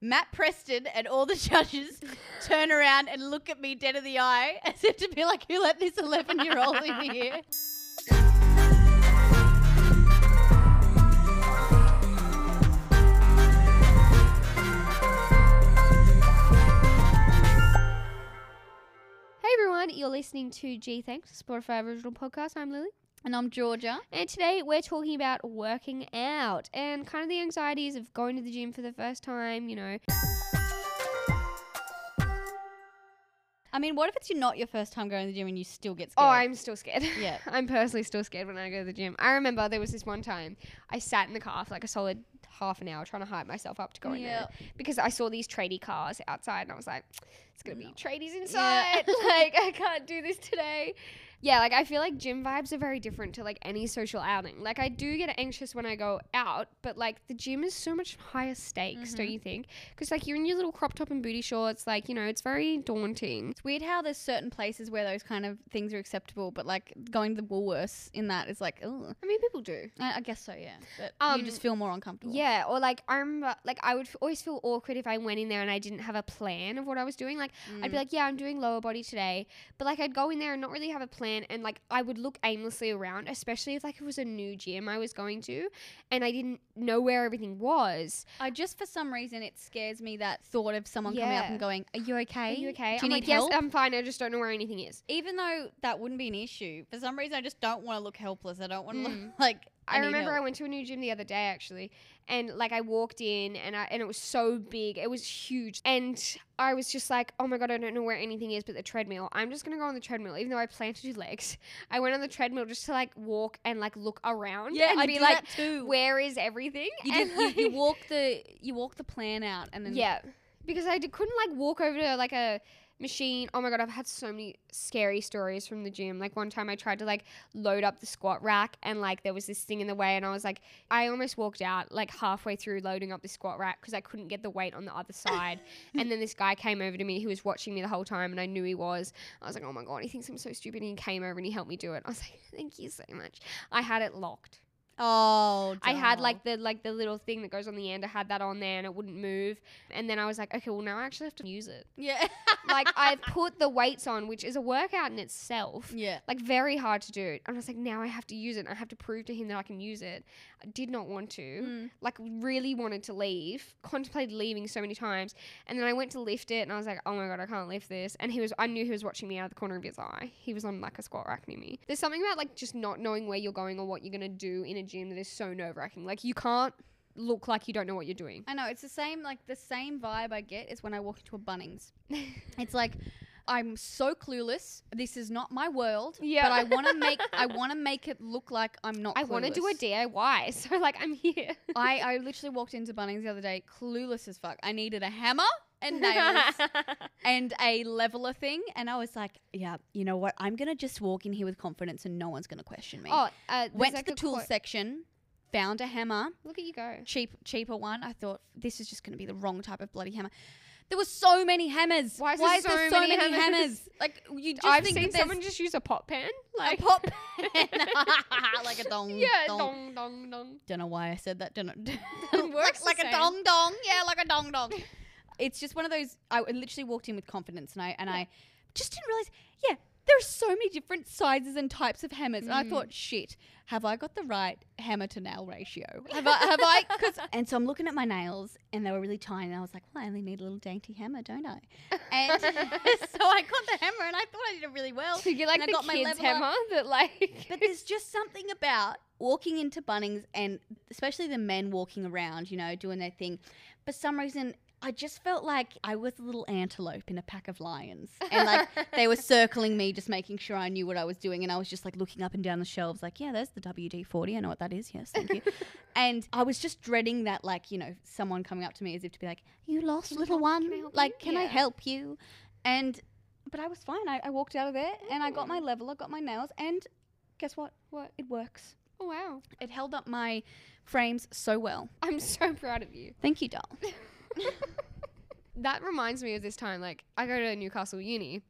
Matt Preston and all the judges turn around and look at me dead in the eye as if to be like, who let this 11 year old in here? Hey everyone, you're listening to Gee Thanks, Spotify original podcast. I'm Lily. And I'm Georgia. And today we're talking about working out and kind of the anxieties of going to the gym for the first time, you know. I mean, what if it's not your first time going to the gym and you still get oh, scared? Oh. I'm still scared. Yeah. I'm personally still scared when I go to the gym. I remember there was this one time I sat in the car for like a solid half an hour trying to hype myself up to go in there because I saw these tradie cars outside and I was like, it's gonna be tradies inside. like I can't do this today. Yeah, like I feel like gym vibes are very different to like any social outing. Like I do get anxious when I go out, but like the gym is so much higher stakes, don't you think? Because like you're in your little crop top and booty shorts, like you know it's very daunting. It's weird how there's certain places where those kind of things are acceptable, but like going to the Woolworths in that is like, oh, I mean, people do. I, I guess so, yeah. But Um, you just feel more uncomfortable. Yeah, or like I remember, like I would f- always feel awkward if I went in there and I didn't have a plan of what I was doing. Like I'd be like, yeah, I'm doing lower body today, but like I'd go in there and not really have a plan, and like I would look aimlessly around, especially if like it was a new gym I was going to, and I didn't know where everything was. I just for some reason it scares me that thought of someone coming up and going, "Are you okay? Are you okay? Do you I'm need like, help?" yes, I'm fine. I just don't know where anything is. Even though that wouldn't be an issue, for some reason I just don't want to look helpless. I don't want to Mm. look like I, remember I went to a new gym the other day actually, and like I walked in and I and it was so big, it was huge, and I was just like, oh my god, I don't know where anything is but the treadmill. I'm just gonna go on the treadmill, even though I plan to do legs. I went on the treadmill just to like walk and like look around Yeah, and I be do like, that too. where is everything? you, and did, you, you walk the you walk the plan out and then yeah, because I d- couldn't like walk over to like a machine. Oh my god, I've had so many scary stories from the gym. Like one time I tried to like load up the squat rack and like there was this thing in the way and I was like I almost walked out like halfway through loading up the squat rack because I couldn't get the weight on the other side. and then this guy came over to me who was watching me the whole time and I knew he was. I was like, "Oh my god, he thinks I'm so stupid." And he came over and he helped me do it. I was like, "Thank you so much." I had it locked. Oh, I had like the like the little thing that goes on the end. I had that on there and it wouldn't move. And then I was like, okay, well now I actually have to use it. yeah Like I've put the weights on, which is a workout in itself. yeah. Like very hard to do. And I was like, now I have to use it. I have to prove to him that I can use it. I did not want to. Mm. Like really wanted to leave. Contemplated leaving so many times. And then I went to lift it and I was like, oh my god, I can't lift this. And he was I knew he was watching me out of the corner of his eye. He was on like a squat rack near me. There's something about like just not knowing where you're going or what you're gonna do in a gym that is so nerve wracking. Like you can't look like you don't know what you're doing. I know it's the same like the same vibe I get is when I walk into a Bunnings. it's like I'm so clueless. This is not my world. Yeah. But I want to make I want to make it look like I'm not. I want to do a. DIY, so like I'm here. I I literally walked into Bunnings the other day, clueless as fuck. I needed a hammer and nails and a leveler thing, and I was like, yeah, you know what? I'm gonna just walk in here with confidence, and no one's gonna question me. oh, uh, Went like to the tool section, found a hammer, Look at you go. cheap cheaper one. I thought this is just going to be the wrong type of bloody hammer. There were so many hammers. Why is there so so many many, hammers? hammers? Like you just I've think seen that someone just use a pot pan, like a pot pan, like a dong. yeah, dong. dong dong dong. Don't know why I said that. Don't know. It works like, like a dong dong. Yeah, like a dong dong. It's just one of those. I literally walked in with confidence, and I and I just didn't realize. Yeah, there are so many different sizes and types of hammers, and I Mm. thought, shit, have I got the right hammer to nail ratio? Have I? Have I? Cause, and so I'm looking at my nails, and they were really tiny. And I was like, well, I only need a little dainty hammer, don't I? And so I got the hammer, and I thought I did it really well. So you like And I the got my kids hammer that like. But there's just something about walking into Bunnings and especially the men walking around, you know, doing their thing. For some reason, I just felt like I was a little antelope in a pack of lions. And like they were circling me, just making sure I knew what I was doing. And I was just like looking up and down the shelves, like, yeah, there's the WD 40. I know what that is. Yes, thank you. and I was just dreading that, like, you know, someone coming up to me as if to be like, you lost, Can little one. can I help you?" like, can I help you? And, but I was fine. I, I walked out of there and I got my mm. leveler, got my nails, and guess what? What? It works. Oh wow! It held up my frames so well. I'm so proud of you. Thank you, doll. that reminds me of this time. Like, I go to Newcastle Uni.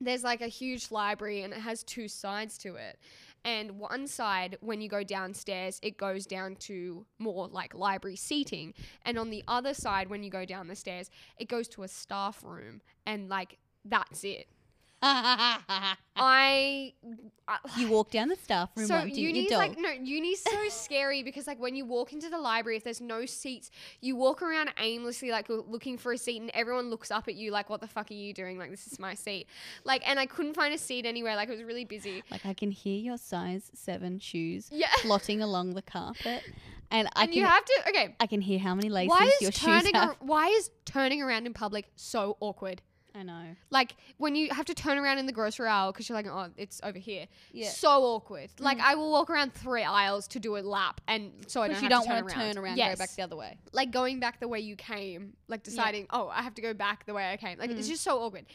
There's like a huge library and it has two sides to it. And one side, when you go downstairs, it goes down to more like library seating. And on the other side, when you go down the stairs, it goes to a staff room. And like, that's it. I, I you walk down the staff room, so you, uni's like no uni's so scary because like when you walk into the library if there's no seats you walk around aimlessly like loo- looking for a seat and everyone looks up at you like what the fuck are you doing? Like this is my seat. Like and i couldn't find a seat anywhere. Like it was really busy. Like I can hear your size seven shoes yeah. flotting along the carpet, and I and can you have to okay. I can hear how many laces why your is shoes have. why is turning around in public so awkward I know. like when you have to turn around in the grocery aisle because you're like oh it's over here Yeah. so awkward like Mm. i will walk around three aisles to do a lap and so i don't you don't to turn want to around. turn around, yes. go back the other way. like going back the way you came, like deciding, oh, I have to go back the way I came. Like it's Mm. just so awkward.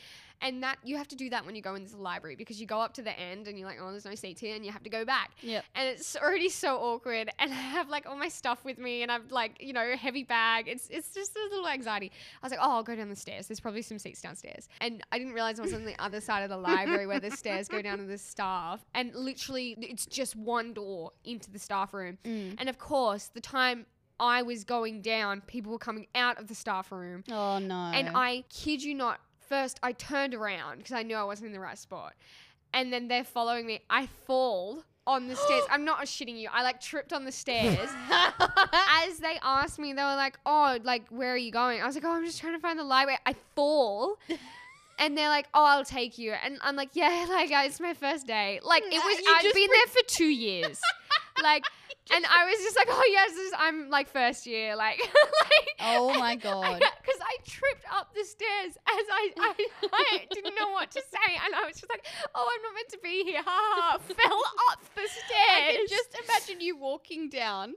And that you have to do that when you go into the library because you go up to the end and you're like, oh, there's no seats here, and you have to go back. Yep. And it's already so awkward. And I have like all my stuff with me, and I've like you know a heavy bag. It's it's just a little anxiety. I was like, oh, I'll go down the stairs. There's probably some seats downstairs. And I didn't realize I was on the other side of the library where the stairs go down to the staff. And literally, it's just one door into the staff room. Mm. And of course, the time I was going down, people were coming out of the staff room. Oh no. And I kid you not, first I turned around because I knew I wasn't in the right spot. And then they're following me. I fall on the stairs. I'm not shitting you. I like tripped on the stairs. As they asked me, they were like, "Oh, like where are you going?" I was like, "Oh, I'm just trying to find the library." I fall. And they're like, "Oh, I'll take you," and I'm like, "Yeah, like uh, it's my first day." Like it was, You I've been there for two years, like, and I was just like, "Oh yes, this is, I'm like first year," like, like oh my god. because I tripped up as I, I, I didn't know what to say, and I was just like, "Oh, I'm not meant to be here." Ha. Fell up the stairs. I can just imagine you walking down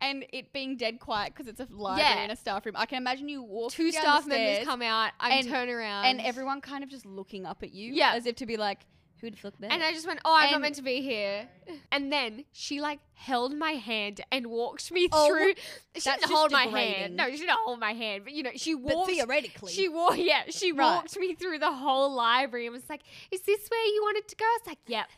and it being dead quiet because it's a library Yeah. in a staff room. I can imagine you walking two down staff the members stairs come out. I and- turn around, and everyone kind of just looking up at you, Yeah. as if to be like, "Who'd look there?" And I just went, "Oh, I'm not And- meant to be here." And then she like held my hand and walked me Oh, through. she that's didn't just hold my degrading. hand. No, she didn't hold my hand. But you know, she but walked. theoretically, She walked. Yeah, she Right. walked me through the whole library and was like, "Is this where you wanted to go?" I was like, "Yep."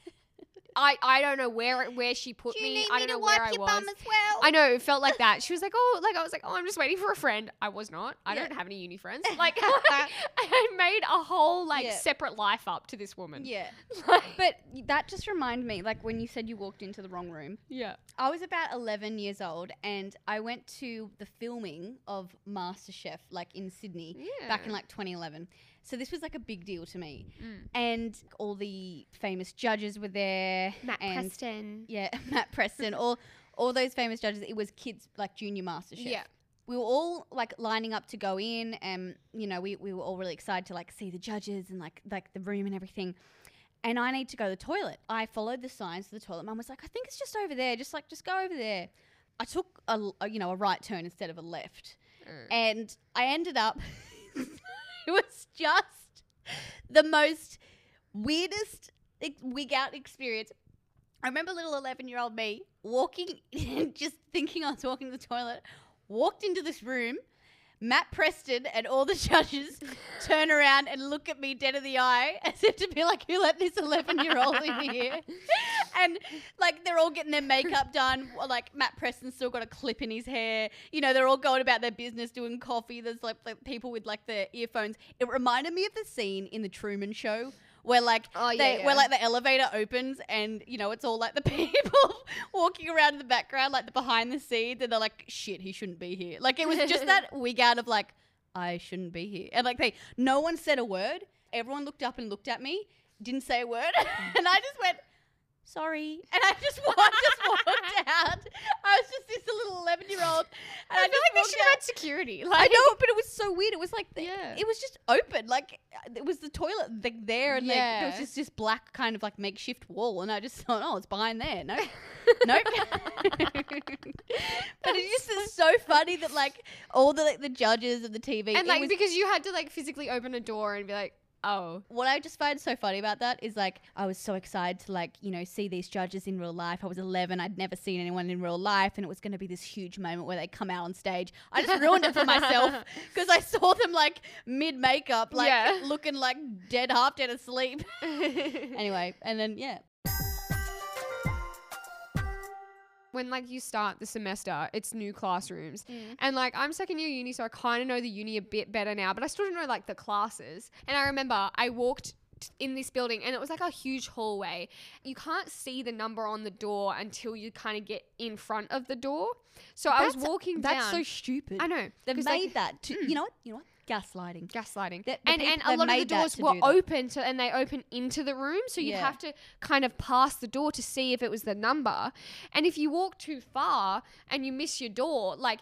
I I don't know where where she put Do you me. need I don't to know wipe where I your was. bum as well? I know it felt like that. She was like, "Oh, like I was like, oh, I'm just waiting for a friend." I was not. I Yeah. don't have any uni friends. Like I made a whole like Yeah. separate life up to this woman. yeah, Like- but that just reminded me, like when you said you walked into the wrong room. yeah. I was about 11 years old and I went to the filming of MasterChef, like in Sydney, back in like 2011. So this was like a big deal to me. Mm. And all the famous judges were there. Matt Preston. Yeah, Matt Preston, all all those famous judges. It was kids like junior MasterChef. Yeah. We were all like lining up to go in, and you know we, we were all really excited to like see the judges and like like the room and everything. And I need to go to the toilet. I followed the signs to the toilet. Mum was like, "I think it's just over there. Just like just go over there." I took a you know a right turn instead of a left, Mm. and I ended up. it was just the most weirdest wig out experience. I remember little 11 year old me walking, just thinking I was walking to the toilet, walked into this room. Matt Preston and all the judges turn around and look at me dead in the eye as if to be like, who let this 11 year old in here? And like they're all getting their makeup done. Like Matt Preston's still got a clip in his hair. You know, they're all going about their business doing coffee. There's like, like people with like their earphones. It reminded me of the scene in the Truman Show where like Oh, yeah, they, yeah. where like the elevator opens and you know it's all like the people walking around in the background, like the behind the scenes, and they're like, "Shit, he shouldn't be here." Like it was just that wig out of like, "I shouldn't be here," and like they, no one said a word. Everyone looked up and looked at me, didn't say a word, and I just went. Sorry, and I just walked, just walked out. I was just this little eleven-year-old, and I, I feel like they should have had security. Like, I know, but it was so weird. It was like the, Yeah. it was just open, like uh, it was the toilet like, there, and like, there was just this black kind of like makeshift wall, and I just thought, oh, it's behind there. No, nope. but it just is so funny that like all the like the judges and the TV and like because you had to like physically open a door and be like, oh, what I just find so funny about that is like I was so excited to like you know see these judges in real life. I was 11, I'd never seen anyone in real life, and it was going to be this huge moment where they come out on stage. I just ruined it for myself because I saw them like mid makeup, like Yeah. looking like dead, half dead asleep. anyway, and then yeah, when like you start the semester, it's new classrooms. Mm. And like I'm second year uni, so I kind of know the uni a bit better now, but I still don't know like the classes. And I remember I walked in this building and it was like a huge hallway. You can't see the number on the door until you kind of get in front of the door. So I was That's- walking That's down. so stupid. I know. They've 'cause, made like, that. To, Mm. You know what? You know what? Gaslighting. gaslighting. The- the and and a lot of the doors were do open to, and they open into the room, so you Yeah. have to kind of pass the door to see if it was the number. And if you walk too far and you miss your door, like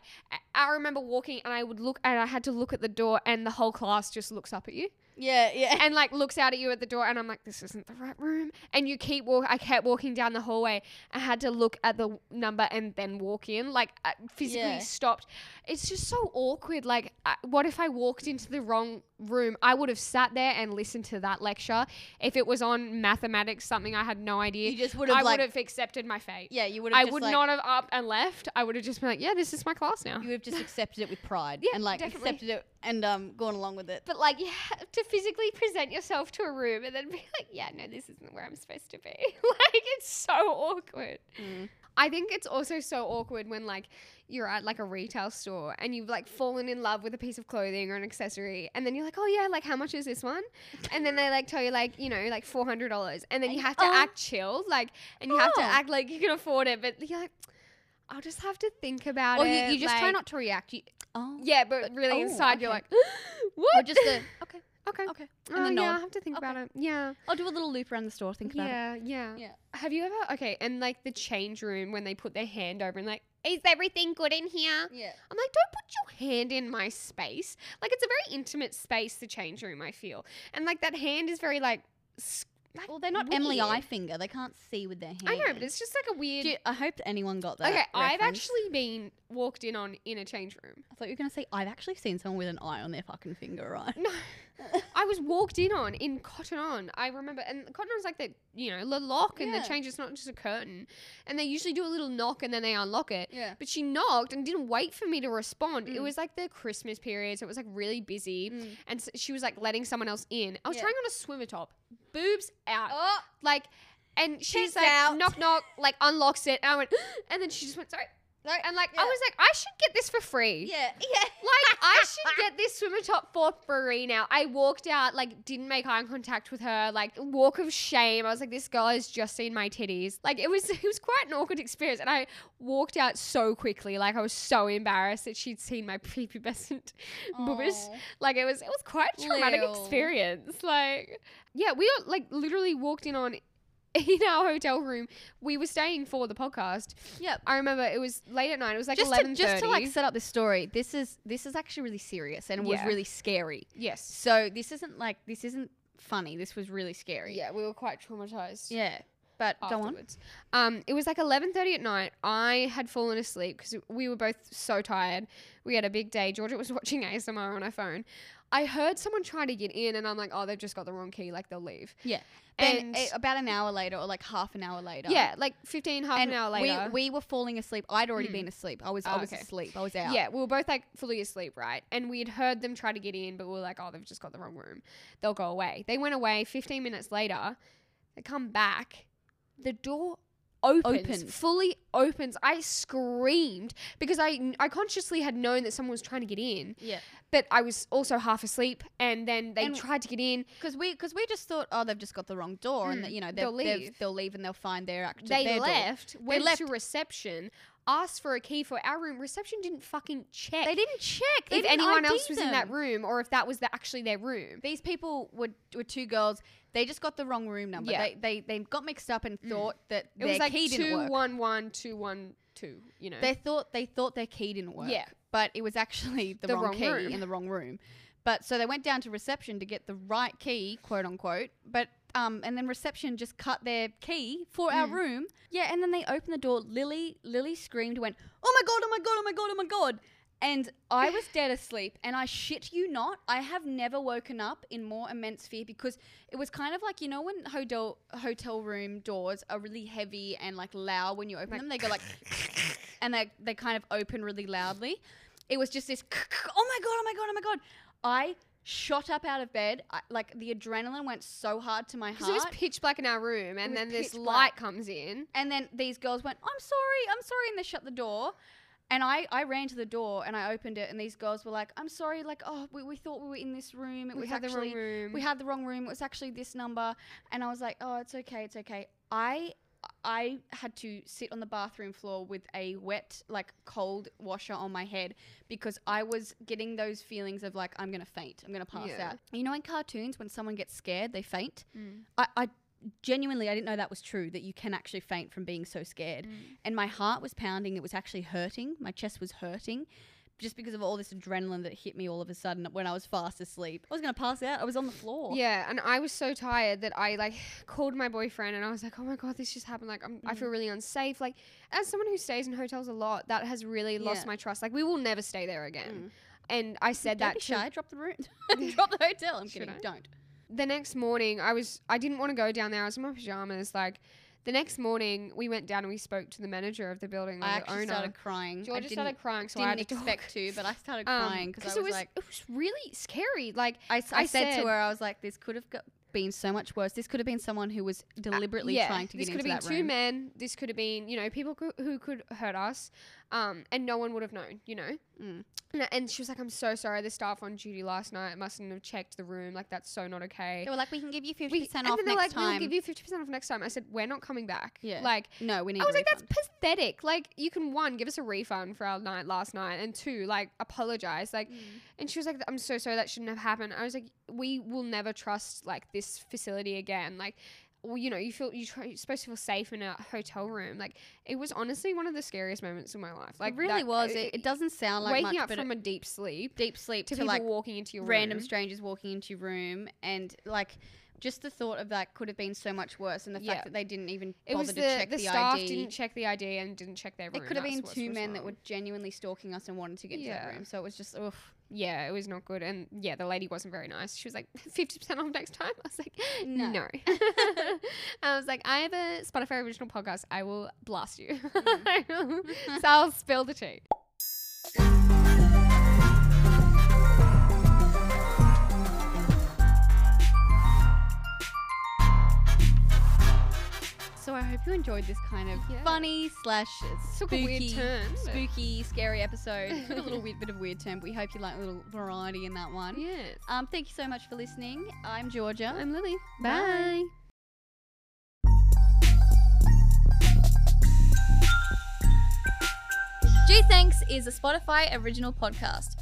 I- I remember walking and I would look and I had to look at the door, and the whole class just looks up at you Yeah, yeah. and like looks out at you at the door, and I'm like, this isn't the right room. And you keep walk. I kept walking down the hallway. I had to look at the number and then walk in. Like I physically Yeah. stopped. It's just so awkward. Like, I, what if I walked into the wrong room? I would have sat there and listened to that lecture. If it was on mathematics, something I had no idea. You just would I have like would have accepted my fate. yeah, you would have I would like, not have up and left. I would have just been like, yeah, this is my class now. Have just accepted it with pride Yeah, and like definitely. accepted it and um gone along with it. But like you have to physically present yourself to a room and then be like, yeah, no, this isn't where I'm supposed to be. like it's so awkward. Mm. I think it's also so awkward when like you're at like a retail store and you've like fallen in love with a piece of clothing or an accessory and then you're like, oh yeah, like how much is this one? And then they like tell you like you know like four hundred dollars and then you have to oh. act chill like and you have to Oh. act like you can afford it, but you're like. I'll just have to think about Or it. you, you just try not to react. You, oh. Yeah, but really oh, inside you're like, what? Or just the okay, okay. okay. Oh, And then yeah, nod. I have to think Okay. about it. Yeah. I'll do a little loop around the store. Think about it. Yeah, yeah. Yeah. Have you ever okay, and like the change room when they put their hand over and like, is everything good in here? Yeah. I'm like, don't put your hand in my space. Like it's a very intimate space, the change room, I feel. And like that hand is very like, like Well, they're not Emily weird. Eyefinger. They can't see with their hand. I know, but it's just like a weird you- I hope anyone got that. Okay, I've actually been walked in on in a change room. I thought you were gonna say I've actually seen someone with an eye on their fucking finger. Right. No. I was walked in on in Cotton On. I remember, and Cotton On's like the you know the lock and Yeah. the change. It's not just a curtain, and they usually do a little knock and then they unlock it. Yeah. But she knocked and didn't wait for me to respond. It Mm. was like the Christmas period, so it was like really busy, Mm. and s she was like letting someone else in. I was Yeah. trying on a swimmer top, boobs out, Oh. like, and she's Tits like out. knock knock, like unlocks it, and I went, and then she just went sorry, and like I Yeah. was like I should get this for free. Yeah. Yeah. Like I should get this swimmer top for free now. I walked out, like didn't make eye contact with her, like walk of shame. I was like, this girl has just seen my titties. Like it was, it was quite an awkward experience, and I walked out so quickly. Like I was so embarrassed that she'd seen my prepubescent boobas. Aw. Like it was, it was quite a traumatic experience. Like yeah, we all, like literally walked in on. In our hotel room, we were staying for the podcast. Yep. I remember it was late at night. It was like just eleven to, just to like set up this story, this is this is actually really serious and it was Yeah. really scary. yes, So this isn't like this isn't funny. This was really scary. Yeah, we were quite traumatized. Yeah. But go on. Afterwards. Um, it was like eleven thirty at night. I had fallen asleep because we were both so tired. We had a big day. Georgia was watching ASMR on her phone. I heard someone try to get in, and I'm like, oh, they've just got the wrong key. Like they'll leave. Yeah. And about an hour later, or like half an hour later. yeah, like 15, half an hour later. we we were falling asleep. I'd already Mm. been asleep. I was I Oh, was okay. asleep. I was out. Yeah, we were both like fully asleep, right? And we had heard them try to get in, but we were like, oh, they've just got the wrong room. They'll go away. They went away. 15 minutes later, they come back. The door opens, Opens. fully opens. I screamed because I, I consciously had known that someone was trying to get in, Yeah. but I was also half asleep. And then they And- tried to get in. Because we because we just thought, oh, they've just got the wrong door, and Mm. that you know They'll leave. They'll leave and they'll find their actual. They their door. left, went left. to reception, asked for a key for our room. Reception didn't fucking check. They didn't check They if didn't anyone ID else was in that room or if that was the, actually their room. These people were were two girls. They just got the wrong room number. Yeah. They, they they got mixed up and Mm. thought that It their was like key didn't two work. one one two one two. You know. They thought they thought their key didn't work. Yeah. But it was actually the, The wrong, wrong key room. in the wrong room. But so they went down to reception to get the right key, quote unquote. But um and then reception just cut their key for our Mm. room. Yeah, and then they opened the door. Lily Lily screamed, went, Oh my god, oh my god, oh my god, oh my god. And I was dead asleep, and I shit you not, I have never woken up in more immense fear because it was kind of like you know when hotel hotel room doors are really heavy and like loud when you open Like- them, they go like, and they they kind of open really loudly. It was just this, oh my god, oh my god, oh my god. I shot up out of bed. I, like the adrenaline went so hard to my heart. It was pitch black in our room, and then this light black. comes in. And then these girls went, I'm sorry, I'm sorry. And they shut the door. And I, I ran to the door and I opened it. And these girls were like, I'm sorry. Like, oh, we, we thought we were in this room. It We was had the actually, wrong room. we had the wrong room. It was actually this number. And I was like, oh, it's okay. It's okay. I, I had to sit on the bathroom floor with a wet, like cold washer on my head because I was getting those feelings of like, I'm going to faint. I'm going to pass Yeah. out. You know, in cartoons, when someone gets scared, they faint. Mm. I, I genuinely I didn't know that was true that you can actually faint from being so scared. Mm. And my heart was pounding. It was actually hurting. My chest was hurting. Just because of all this adrenaline that hit me all of a sudden when I was fast asleep. I was gonna pass out. I was on the floor. Yeah, and I was so tired that I like called my boyfriend and I was like, "Oh my god, this just happened. Like, I'm, I Mm. feel really unsafe." Like, as someone who stays in hotels a lot, that has really lost my trust. Like, we will never stay there again. Mm. And I said Don't that be to- shy. Drop the room. Drop the hotel. I'm Should kidding. I? Don't. the next morning I was I didn't want to go down there. I was in my pajamas. Like the next morning we went down and we spoke to the manager of the building, I like the actually owner. started crying. I Georgia didn't, started crying, so I didn't expect talk. to, but I started Um, crying because I it was, was like, it was really scary. Like I, said, said- to her, I was like, this could have got, been so much worse. This could have been someone who was deliberately yeah, trying to get into that room. this could have been two men. This could have been you know people cou- who could hurt us, um, and no one would have known. You know. Mm. And, and she was like, "I'm so sorry. The staff on duty last night mustn't have checked the room. Like that's so not okay." They were like, we can give you 50% We- off and then next they're like, time. "We'll give you fifty percent off next time." I said, "We're not coming back." Yeah. Like no, we need I was like, that's pathetic. Like, you can one give us a refund for our night last night, and two, like, apologize. Like, and she was like, I'm so sorry that shouldn't have happened. I was like, we will never trust like this facility again. Like, well, you know, you feel you try, you're supposed to feel safe in a hotel room. Like, it was honestly one of the scariest moments of my life. Like, it really that- was. Uh, it, it doesn't sound like waking much, up but from a deep sleep deep sleep to, to, people like walking into your random room. strangers walking into your room and like just the thought of that could have been so much worse and the Yeah. fact that they didn't even It bother was to the, check the, the, staff ID. didn't check the ID and didn't check their room. it could have That's been what two was men that wrong. were genuinely stalking us and wanted to get into Yeah. that room. So it was just oof. Yeah, it was not good. And yeah, the lady wasn't very nice. She was like, 50% off next time. I was like, No. no. I was like, I have a Spotify original podcast. I will blast you. Mm. so I'll spill the tea. So I hope you enjoyed this kind of Yeah. funny slash Took a weird spooky, turn, but- spooky, scary episode. Took a little weird, bit of weird turn, but we hope you like a little variety in that one. Yes. Um, thank you so much for listening. I'm Georgia. I'm Lily. Bye. Gee Thanks is a Spotify original podcast,